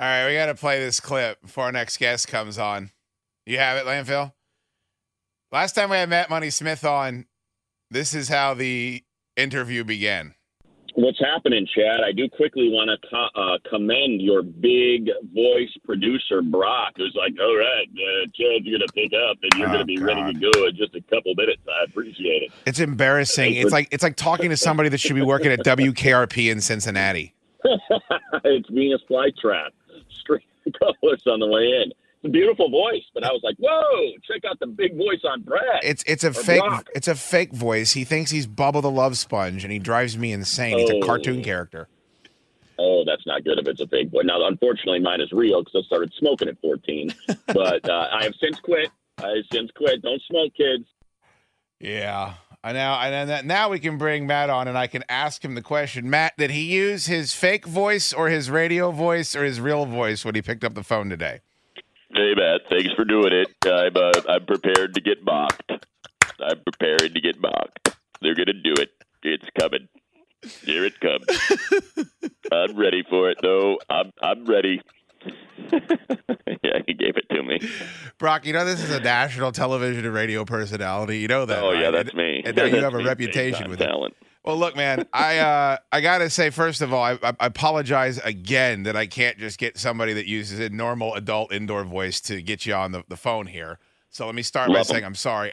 All right, we got to play this clip before our next guest comes on. You have it, Landfill? Last time we had Matt Money Smith on, this is how the interview began. What's happening, Chad? I do quickly want to co- uh, commend your big voice producer, Broc, who's like, all right, uh, Chad's going to pick up and you're Oh, going to be ready to go in just a couple minutes. I appreciate it. It's embarrassing. It's like it's like talking to somebody that should be working at WKRP in Cincinnati. it's being a fly trap. Straight colors on the way in. It's a beautiful voice, but I was like, whoa, check out the big voice on Brad. It's it's a fake Broc. it's a fake voice. He thinks he's Bubba the Love Sponge, and he drives me insane. He's a Oh. cartoon character. Oh, that's not good if it's a fake voice. Now, unfortunately, mine is real because I started smoking at 14. but uh, I have since quit. I have since quit. Don't smoke, kids. Yeah. I now and now we can bring Matt on, and I can ask him the question. Matt, did he use his fake voice or his radio voice or his real voice when he picked up the phone today? Hey Matt, thanks for doing it. I'm uh, I'm prepared to get mocked. I'm prepared to get mocked. They're gonna do it. It's coming. Here it comes. I'm ready for it though. I'm I'm ready. yeah, he gave it to me. Broc, you know this is a national television and radio personality. You know that. Oh yeah, that's And- me. And now you have a reputation with it. talent. Well, look, man, I uh, I gotta say, first of all, I, I apologize again that I can't just get somebody that uses a normal adult indoor voice to get you on the, the phone here. So let me start by Love 'em. saying I'm sorry.